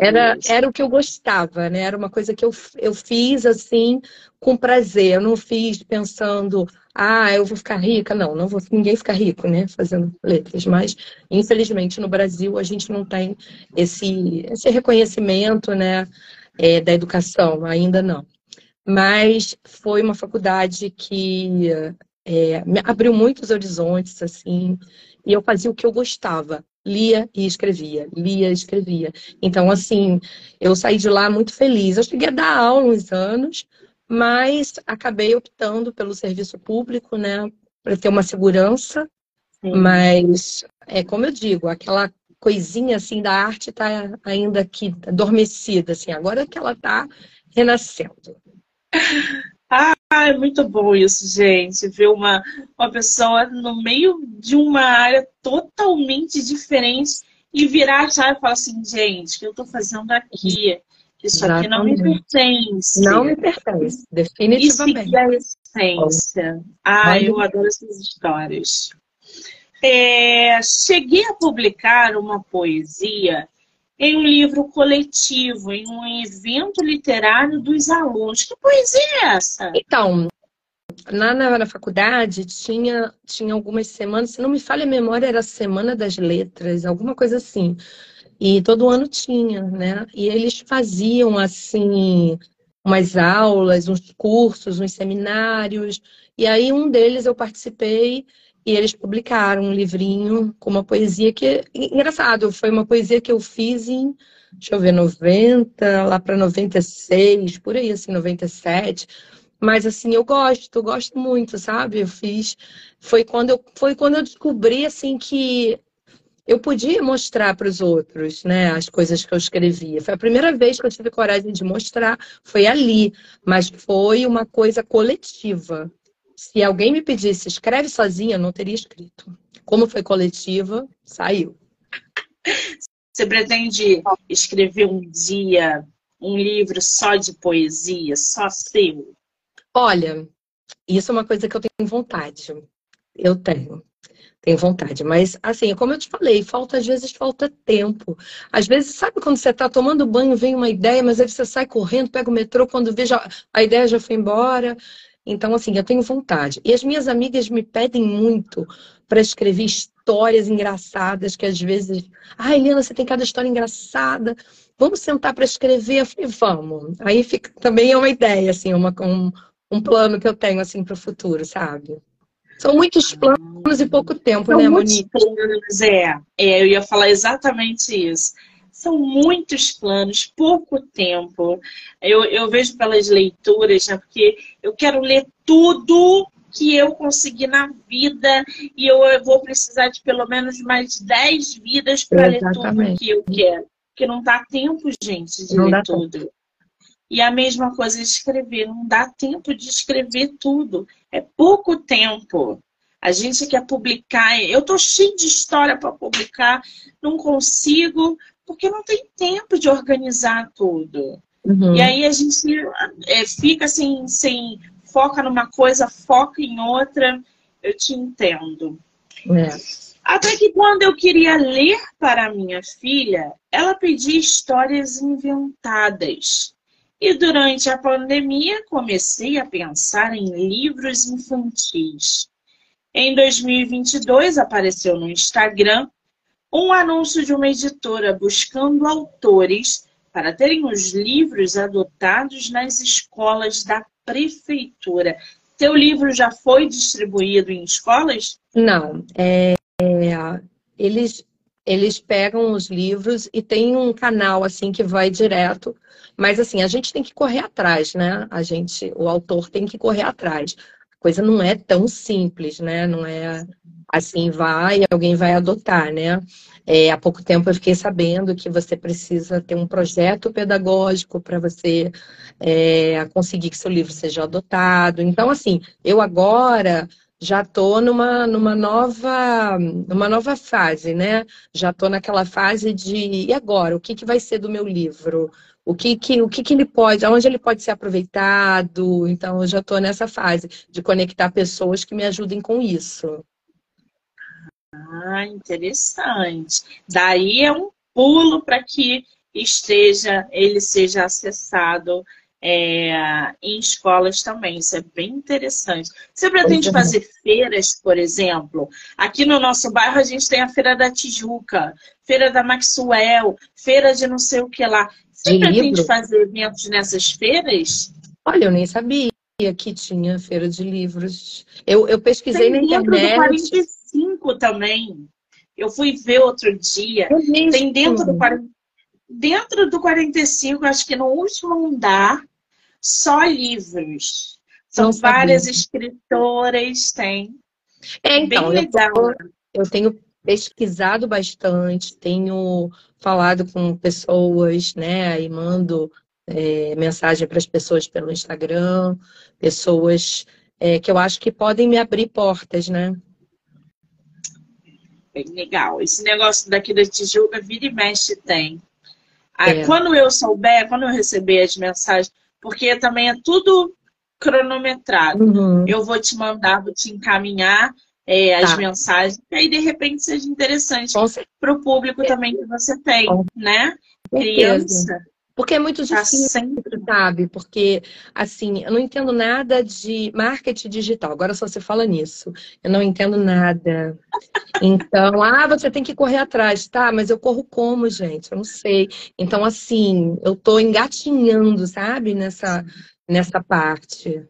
era, era o que eu gostava, né? Era uma coisa que eu, eu fiz assim com prazer. Eu não fiz pensando, ah, eu vou ficar rica. Não, não vou ninguém ficar rico, né? Fazendo letras. Mas, infelizmente, no Brasil a gente não tem esse, esse reconhecimento, né? É, da educação, ainda não mas foi uma faculdade que é, me abriu muitos horizontes, assim, e eu fazia o que eu gostava, lia e escrevia, lia e escrevia. Então, assim, eu saí de lá muito feliz. Eu cheguei a dar aula uns anos, mas acabei optando pelo serviço público, né, para ter uma segurança, Sim. mas é como eu digo, aquela coisinha assim da arte está ainda aqui adormecida, assim, agora que ela está renascendo. Ah, é muito bom isso, gente. Ver uma, uma pessoa no meio de uma área totalmente diferente e virar a chave e falar assim, gente, o que eu estou fazendo aqui? Isso Exatamente. aqui não me pertence. Não me pertence, definitivamente. Isso é a essência. Ah, eu adoro essas histórias. É, cheguei a publicar uma poesia em um livro coletivo, em um evento literário dos alunos. Que poesia é essa? Então, na, na, na, faculdade tinha, tinha algumas semanas, se não me falha a memória, era a Semana das Letras, alguma coisa assim. E todo ano tinha, né? E eles faziam assim umas aulas, uns cursos, uns seminários. E aí um deles eu participei e eles publicaram um livrinho com uma poesia que engraçado, foi uma poesia que eu fiz em deixa eu ver, 90, lá para 96, por aí assim, 97 mas assim, eu gosto, eu gosto muito, sabe? Eu fiz. Foi quando eu, foi quando eu descobri assim que eu podia mostrar para os outros, né, as coisas que eu escrevia. Foi a primeira vez que eu tive coragem de mostrar, foi ali, mas foi uma coisa coletiva. Se alguém me pedisse, escreve sozinha, eu não teria escrito. Como foi coletiva, saiu. Você pretende escrever um dia um livro só de poesia, só seu? Olha, isso é uma coisa que eu tenho vontade. Eu tenho. Tenho vontade. Mas, assim, como eu te falei, falta, às vezes, falta tempo. Às vezes, sabe quando você está tomando banho, vem uma ideia, mas aí você sai correndo, pega o metrô, quando vê, já, a ideia já foi embora. Então, assim, eu tenho vontade. E as minhas amigas me pedem muito para escrever histórias engraçadas, que às vezes. Ah, Helena, você tem cada história engraçada. Vamos sentar para escrever? Eu falei, vamos. Aí fica, também é uma ideia, assim, uma, um, um plano que eu tenho assim para o futuro, sabe? São muitos planos e pouco tempo, São né, Monique? Planos, é. é, eu ia falar exatamente isso. São muitos planos, pouco tempo. Eu, eu vejo pelas leituras, né? Porque eu quero ler tudo que eu conseguir na vida e eu vou precisar de pelo menos mais 10 vidas para ler tudo que eu quero. Porque não dá tempo, gente, de não ler tudo. Tempo. E a mesma coisa de escrever, não dá tempo de escrever tudo. É pouco tempo. A gente quer publicar, eu tô cheio de história para publicar, não consigo, porque não tem tempo de organizar tudo. Uhum. E aí a gente é, fica assim, sem foca numa coisa, foca em outra. Eu te entendo. É. Até que quando eu queria ler para minha filha, ela pedia histórias inventadas. E durante a pandemia comecei a pensar em livros infantis. Em 2022 apareceu no Instagram um anúncio de uma editora buscando autores para terem os livros adotados nas escolas da prefeitura. Teu livro já foi distribuído em escolas? Não. É, é, eles eles pegam os livros e tem um canal assim que vai direto. Mas assim, a gente tem que correr atrás, né? A gente, o autor tem que correr atrás. Coisa não é tão simples, né? Não é assim, vai, alguém vai adotar, né? É, há pouco tempo eu fiquei sabendo que você precisa ter um projeto pedagógico para você é, conseguir que seu livro seja adotado. Então, assim, eu agora já estou numa, numa, nova, numa nova fase, né? Já estou naquela fase de e agora? O que, que vai ser do meu livro? O que, que, o que, que ele pode, aonde ele pode ser aproveitado? Então, eu já estou nessa fase de conectar pessoas que me ajudem com isso. Ah, interessante. Daí é um pulo para que esteja, ele seja acessado é, em escolas também. Isso é bem interessante. Você pretende fazer feiras, por exemplo? Aqui no nosso bairro a gente tem a Feira da Tijuca, Feira da Maxwell, Feira de não sei o que lá. Você de pretende fazer eventos nessas feiras? Olha, eu nem sabia que tinha feira de livros. Eu, eu pesquisei tem na internet. Dentro do 45 também. Eu fui ver outro dia. É tem dentro do 45 dentro do 45, acho que no último andar, só livros. São várias escritoras, tem. É, então, Bem legal. Eu, eu tenho pesquisado bastante, tenho falado com pessoas, né, e mando é, mensagem para as pessoas pelo Instagram, pessoas é, que eu acho que podem me abrir portas, né? Legal. Esse negócio daqui da Tijuca, vira e mexe tem. É. Quando eu souber, quando eu receber as mensagens, porque também é tudo cronometrado. Uhum. Eu vou te mandar, vou te encaminhar é, as tá. mensagens, e aí de repente seja interessante para o público também que você tem, Com né? Criança. Porque é muito tá difícil, sempre. sabe? Porque, assim, eu não entendo nada de marketing digital. Agora só você fala nisso. Eu não entendo nada. Então, *laughs* ah, você tem que correr atrás. Tá, mas eu corro como, gente? Eu não sei. Então, assim, eu tô engatinhando, sabe? Nessa, nessa parte.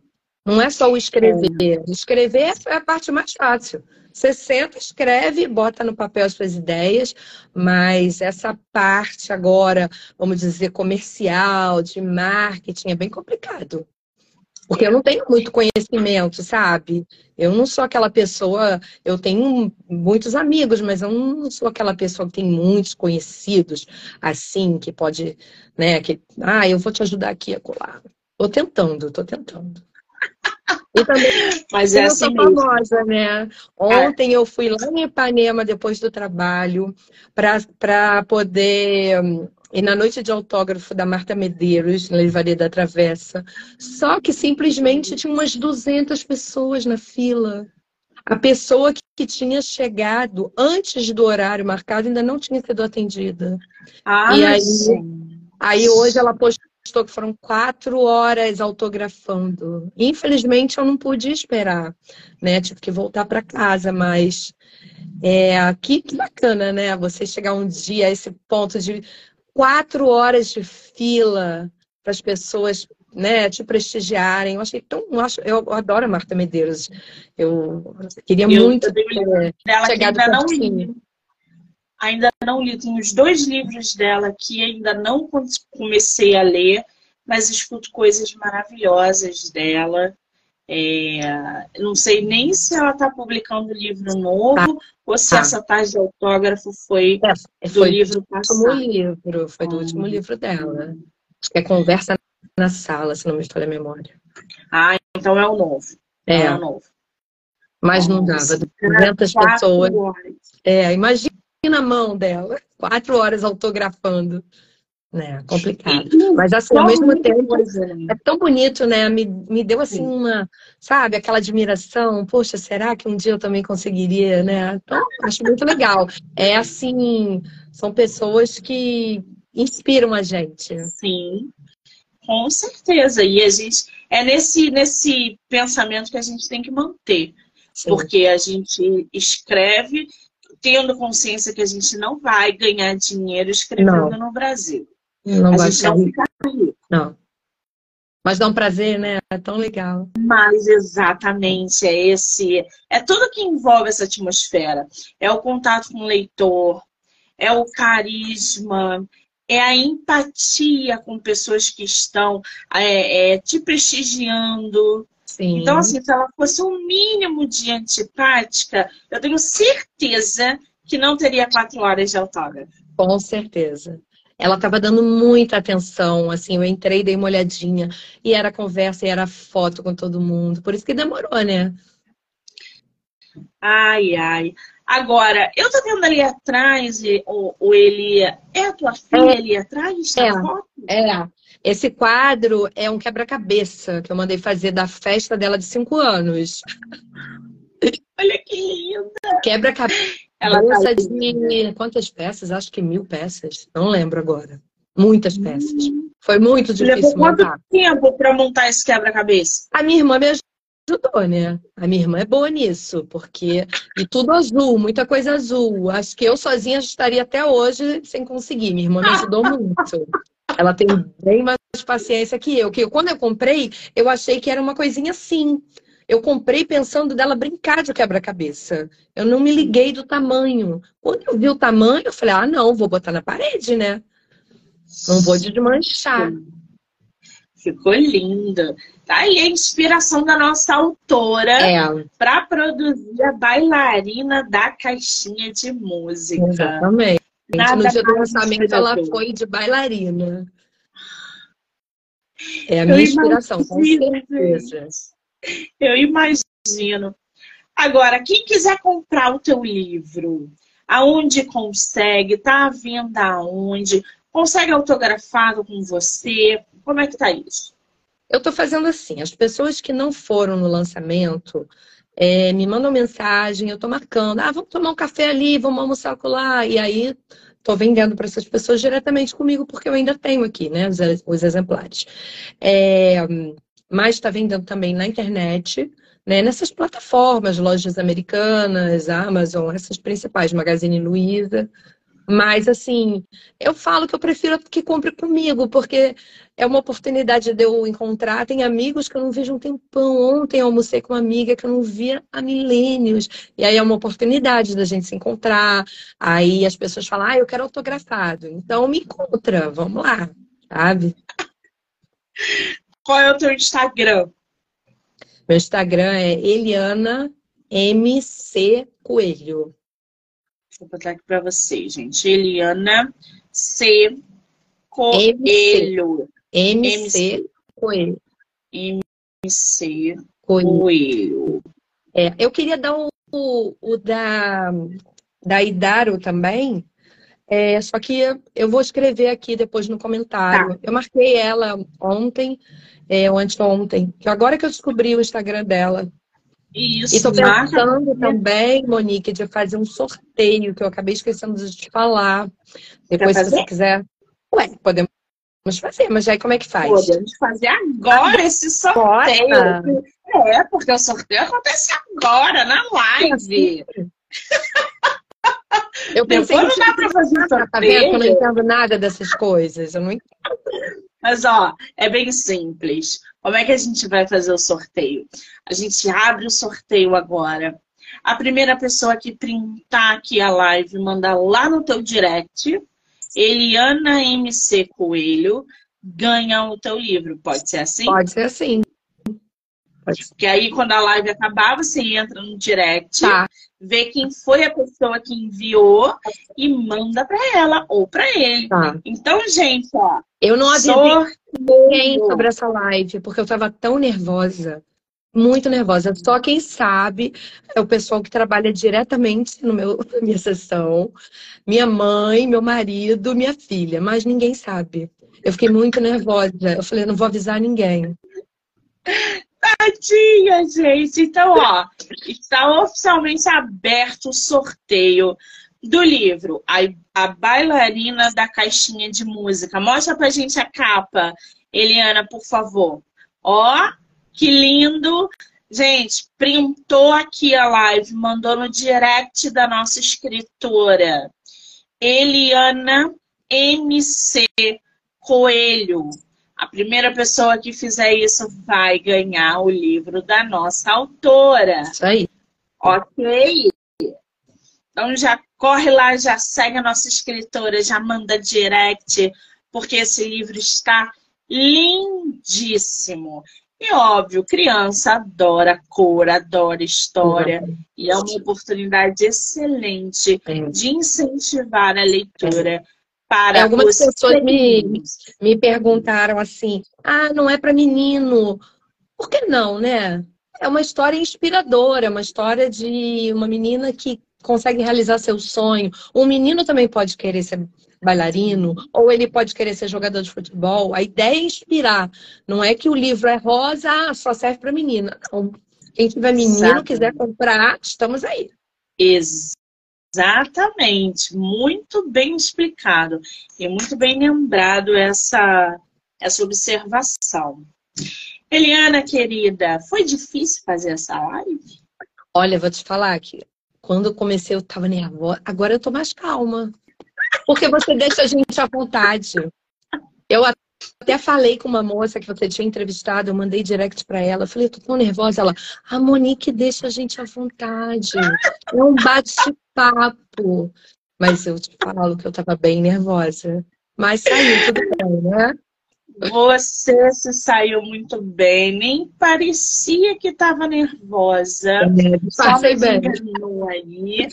Não é só o escrever. É. Escrever é a parte mais fácil. Você senta, escreve, bota no papel as suas ideias, mas essa parte agora, vamos dizer, comercial, de marketing, é bem complicado. Porque eu não tenho muito conhecimento, sabe? Eu não sou aquela pessoa, eu tenho muitos amigos, mas eu não sou aquela pessoa que tem muitos conhecidos, assim, que pode, né, que, ah, eu vou te ajudar aqui a colar. Tô tentando, tô tentando. E também, Mas é assim sou famosa, né? Ontem é. eu fui lá em Ipanema, depois do trabalho, para poder e na noite de autógrafo da Marta Medeiros, na Livraria da Travessa. Só que simplesmente tinha umas 200 pessoas na fila. A pessoa que, que tinha chegado antes do horário marcado ainda não tinha sido atendida. Ah, e aí, aí hoje ela postou postou que foram quatro horas autografando. Infelizmente, eu não pude esperar, né? Tive que voltar para casa, mas é, que, que bacana, né? Você chegar um dia a esse ponto de quatro horas de fila para as pessoas né, te prestigiarem. Eu achei tão. Eu, acho, eu adoro a Marta Medeiros. Eu queria eu, muito eu é, chegar do não ainda não li, tenho os dois livros dela que ainda não comecei a ler, mas escuto coisas maravilhosas dela. É, não sei nem se ela está publicando livro novo ah, ou se ah. essa tarde de autógrafo foi, é, do livro passado. Foi do livro, foi do último livro dela. Acho que é Conversa na Sala, se não me falha a memória. Ah, então é o novo. É, é o novo. Mas não dava, 200 pessoas. Horas. É, imagina na mão dela, quatro horas autografando. Né, complicado. Mas assim, ao mesmo tempo, né? é tão bonito, né? Me, me deu assim uma, sabe, aquela admiração. Poxa, será que um dia eu também conseguiria, né? Então, acho muito legal. É assim, são pessoas que inspiram a gente. Sim, com certeza. E a gente é nesse, nesse pensamento que a gente tem que manter. Sim. Porque a gente escreve tendo consciência que a gente não vai ganhar dinheiro escrevendo não. no Brasil. Não a vai gente não fica rico. Não. Mas dá um prazer, né? É tão legal. Mas exatamente, é esse. É tudo que envolve essa atmosfera. É o contato com o leitor, é o carisma, é a empatia com pessoas que estão é, é, te prestigiando, Sim. Então, assim, se ela fosse um mínimo de antipática, eu tenho certeza que não teria quatro horas de autógrafo. Com certeza. Ela estava dando muita atenção, assim, eu entrei, dei uma olhadinha, e era conversa, e era foto com todo mundo. Por isso que demorou, né? Ai, ai. Agora, eu tô vendo ali atrás, o, o ele é a tua filha é. ali atrás? É, foto? é. Esse quadro é um quebra-cabeça que eu mandei fazer da festa dela de cinco anos. *laughs* Olha que linda! Quebra-cabeça ela tá de quantas peças? Acho que mil peças. Não lembro agora. Muitas peças. Foi muito difícil Levou quanto montar. tempo para montar esse quebra-cabeça? A minha irmã me ajudou, né? A minha irmã é boa nisso, porque. E tudo azul, muita coisa azul. Acho que eu sozinha estaria até hoje sem conseguir. Minha irmã me ajudou muito. Ela tem bem mais paciência que eu. Que quando eu comprei, eu achei que era uma coisinha assim. Eu comprei pensando dela brincar de quebra-cabeça. Eu não me liguei do tamanho. Quando eu vi o tamanho, eu falei: ah, não, vou botar na parede, né? Não vou desmanchar. Ficou lindo. Tá aí a inspiração da nossa autora é. para produzir a bailarina da caixinha de música. Exatamente. No dia do lançamento, ela foi de bailarina. É a minha Eu inspiração, imagino, com certeza. Eu imagino. Agora, quem quiser comprar o teu livro, aonde consegue? Tá à venda aonde? Consegue autografado com você? Como é que tá isso? Eu estou fazendo assim, as pessoas que não foram no lançamento, é, me mandam mensagem, eu tô marcando, ah, vamos tomar um café ali, vamos almoçar lá, e aí tô vendendo para essas pessoas diretamente comigo, porque eu ainda tenho aqui, né, os, os exemplares. É, mas está vendendo também na internet, né, nessas plataformas, lojas americanas, Amazon, essas principais, Magazine Luiza. Mas, assim, eu falo que eu prefiro que compre comigo, porque é uma oportunidade de eu encontrar. Tem amigos que eu não vejo um tempão. Ontem eu almocei com uma amiga que eu não via há milênios. E aí é uma oportunidade da gente se encontrar. Aí as pessoas falam, ah, eu quero autografado. Então me encontra, vamos lá, sabe? Qual é o teu Instagram? Meu Instagram é Eliana MC Coelho. Vou botar aqui para vocês, gente. Eliana C. Coelho. MC, Coelho. MC Coelho. É, eu queria dar o, o, o da, da Idaro também, é, só que eu vou escrever aqui depois no comentário. Tá. Eu marquei ela ontem, é, ou anteontem, que agora que eu descobri o Instagram dela. Isso, e estou pensando também, Monique, de fazer um sorteio, que eu acabei esquecendo de te falar. Depois, se você quiser. Ué, podemos fazer, mas aí como é que faz? Podemos fazer agora esse sorteio. Agora? É, porque o sorteio acontece agora, na live. Eu pensei Depois não dá pra fazer sorteio. Tá vendo? Eu não entendo nada dessas coisas. Eu não entendo. Mas, ó, é bem simples. Como é que a gente vai fazer o sorteio? A gente abre o sorteio agora. A primeira pessoa que printar aqui a live, mandar lá no teu direct, Eliana MC Coelho, ganha o teu livro. Pode ser assim? Pode ser assim. Porque aí, quando a live acabar, você entra no direct, tá. vê quem foi a pessoa que enviou e manda para ela ou para ele. Tá. Então, gente, ó. Eu não avisei ninguém sobre essa live, porque eu tava tão nervosa. Muito nervosa. Só quem sabe é o pessoal que trabalha diretamente no meu, *laughs* na minha sessão. Minha mãe, meu marido, minha filha. Mas ninguém sabe. Eu fiquei muito nervosa. Eu falei, não vou avisar ninguém. Tadinha, gente. Então, ó, está oficialmente aberto o sorteio do livro a, a Bailarina da Caixinha de Música. Mostra pra gente a capa, Eliana, por favor. Ó, que lindo. Gente, printou aqui a live, mandou no direct da nossa escritora. Eliana MC Coelho. A primeira pessoa que fizer isso vai ganhar o livro da nossa autora. Isso aí. Ok? Então já corre lá, já segue a nossa escritora, já manda direct, porque esse livro está lindíssimo. E óbvio, criança adora cor, adora história. Uhum. E é uma oportunidade excelente de incentivar a leitura. Para Algumas pessoas me, me perguntaram assim: ah, não é para menino. Por que não, né? É uma história inspiradora, uma história de uma menina que consegue realizar seu sonho. Um menino também pode querer ser bailarino, ou ele pode querer ser jogador de futebol. A ideia é inspirar. Não é que o livro é rosa, ah, só serve para menina. Então, quem tiver menino, Exato. quiser comprar, estamos aí. Exato. Exatamente, muito bem explicado e muito bem lembrado essa, essa observação. Eliana, querida, foi difícil fazer essa live? Olha, vou te falar que quando eu comecei eu tava nervosa, agora eu tô mais calma. Porque você deixa a gente à vontade. Eu até falei com uma moça que você tinha entrevistado, eu mandei direct para ela. Eu falei, eu tô tão nervosa. Ela, a Monique deixa a gente à vontade. É um bate-papo. Mas eu te falo que eu tava bem nervosa. Mas saiu tudo bem, né? Você se saiu muito bem, nem parecia que estava nervosa. É, passei bem. Aí.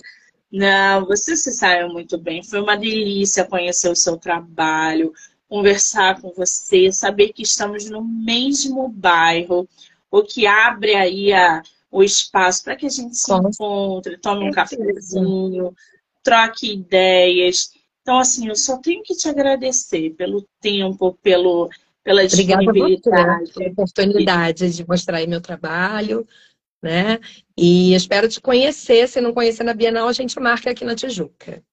Não, você se saiu muito bem. Foi uma delícia conhecer o seu trabalho, conversar com você, saber que estamos no mesmo bairro, o que abre aí a, o espaço para que a gente se encontre, tome um cafezinho, troque ideias. Então, assim, eu só tenho que te agradecer pelo tempo, pelo, pela disponibilidade. Obrigada pela oportunidade de mostrar aí meu trabalho. né? E espero te conhecer. Se não conhecer na Bienal, a gente marca aqui na Tijuca.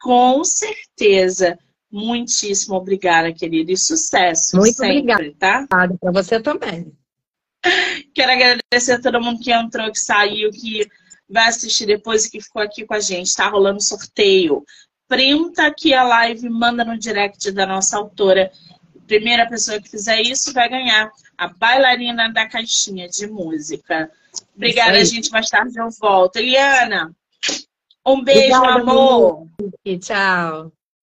Com certeza. Muitíssimo obrigada, querida. E sucesso Muito sempre, obrigada. tá? Para você também. *laughs* Quero agradecer a todo mundo que entrou, que saiu, que vai assistir depois e que ficou aqui com a gente. Tá rolando sorteio. Printa aqui a live, manda no direct da nossa autora. Primeira pessoa que fizer isso vai ganhar a bailarina da caixinha de música. Obrigada, gente. Mais tarde eu volto. Eliana, um beijo, Obrigada, amor. Tchau.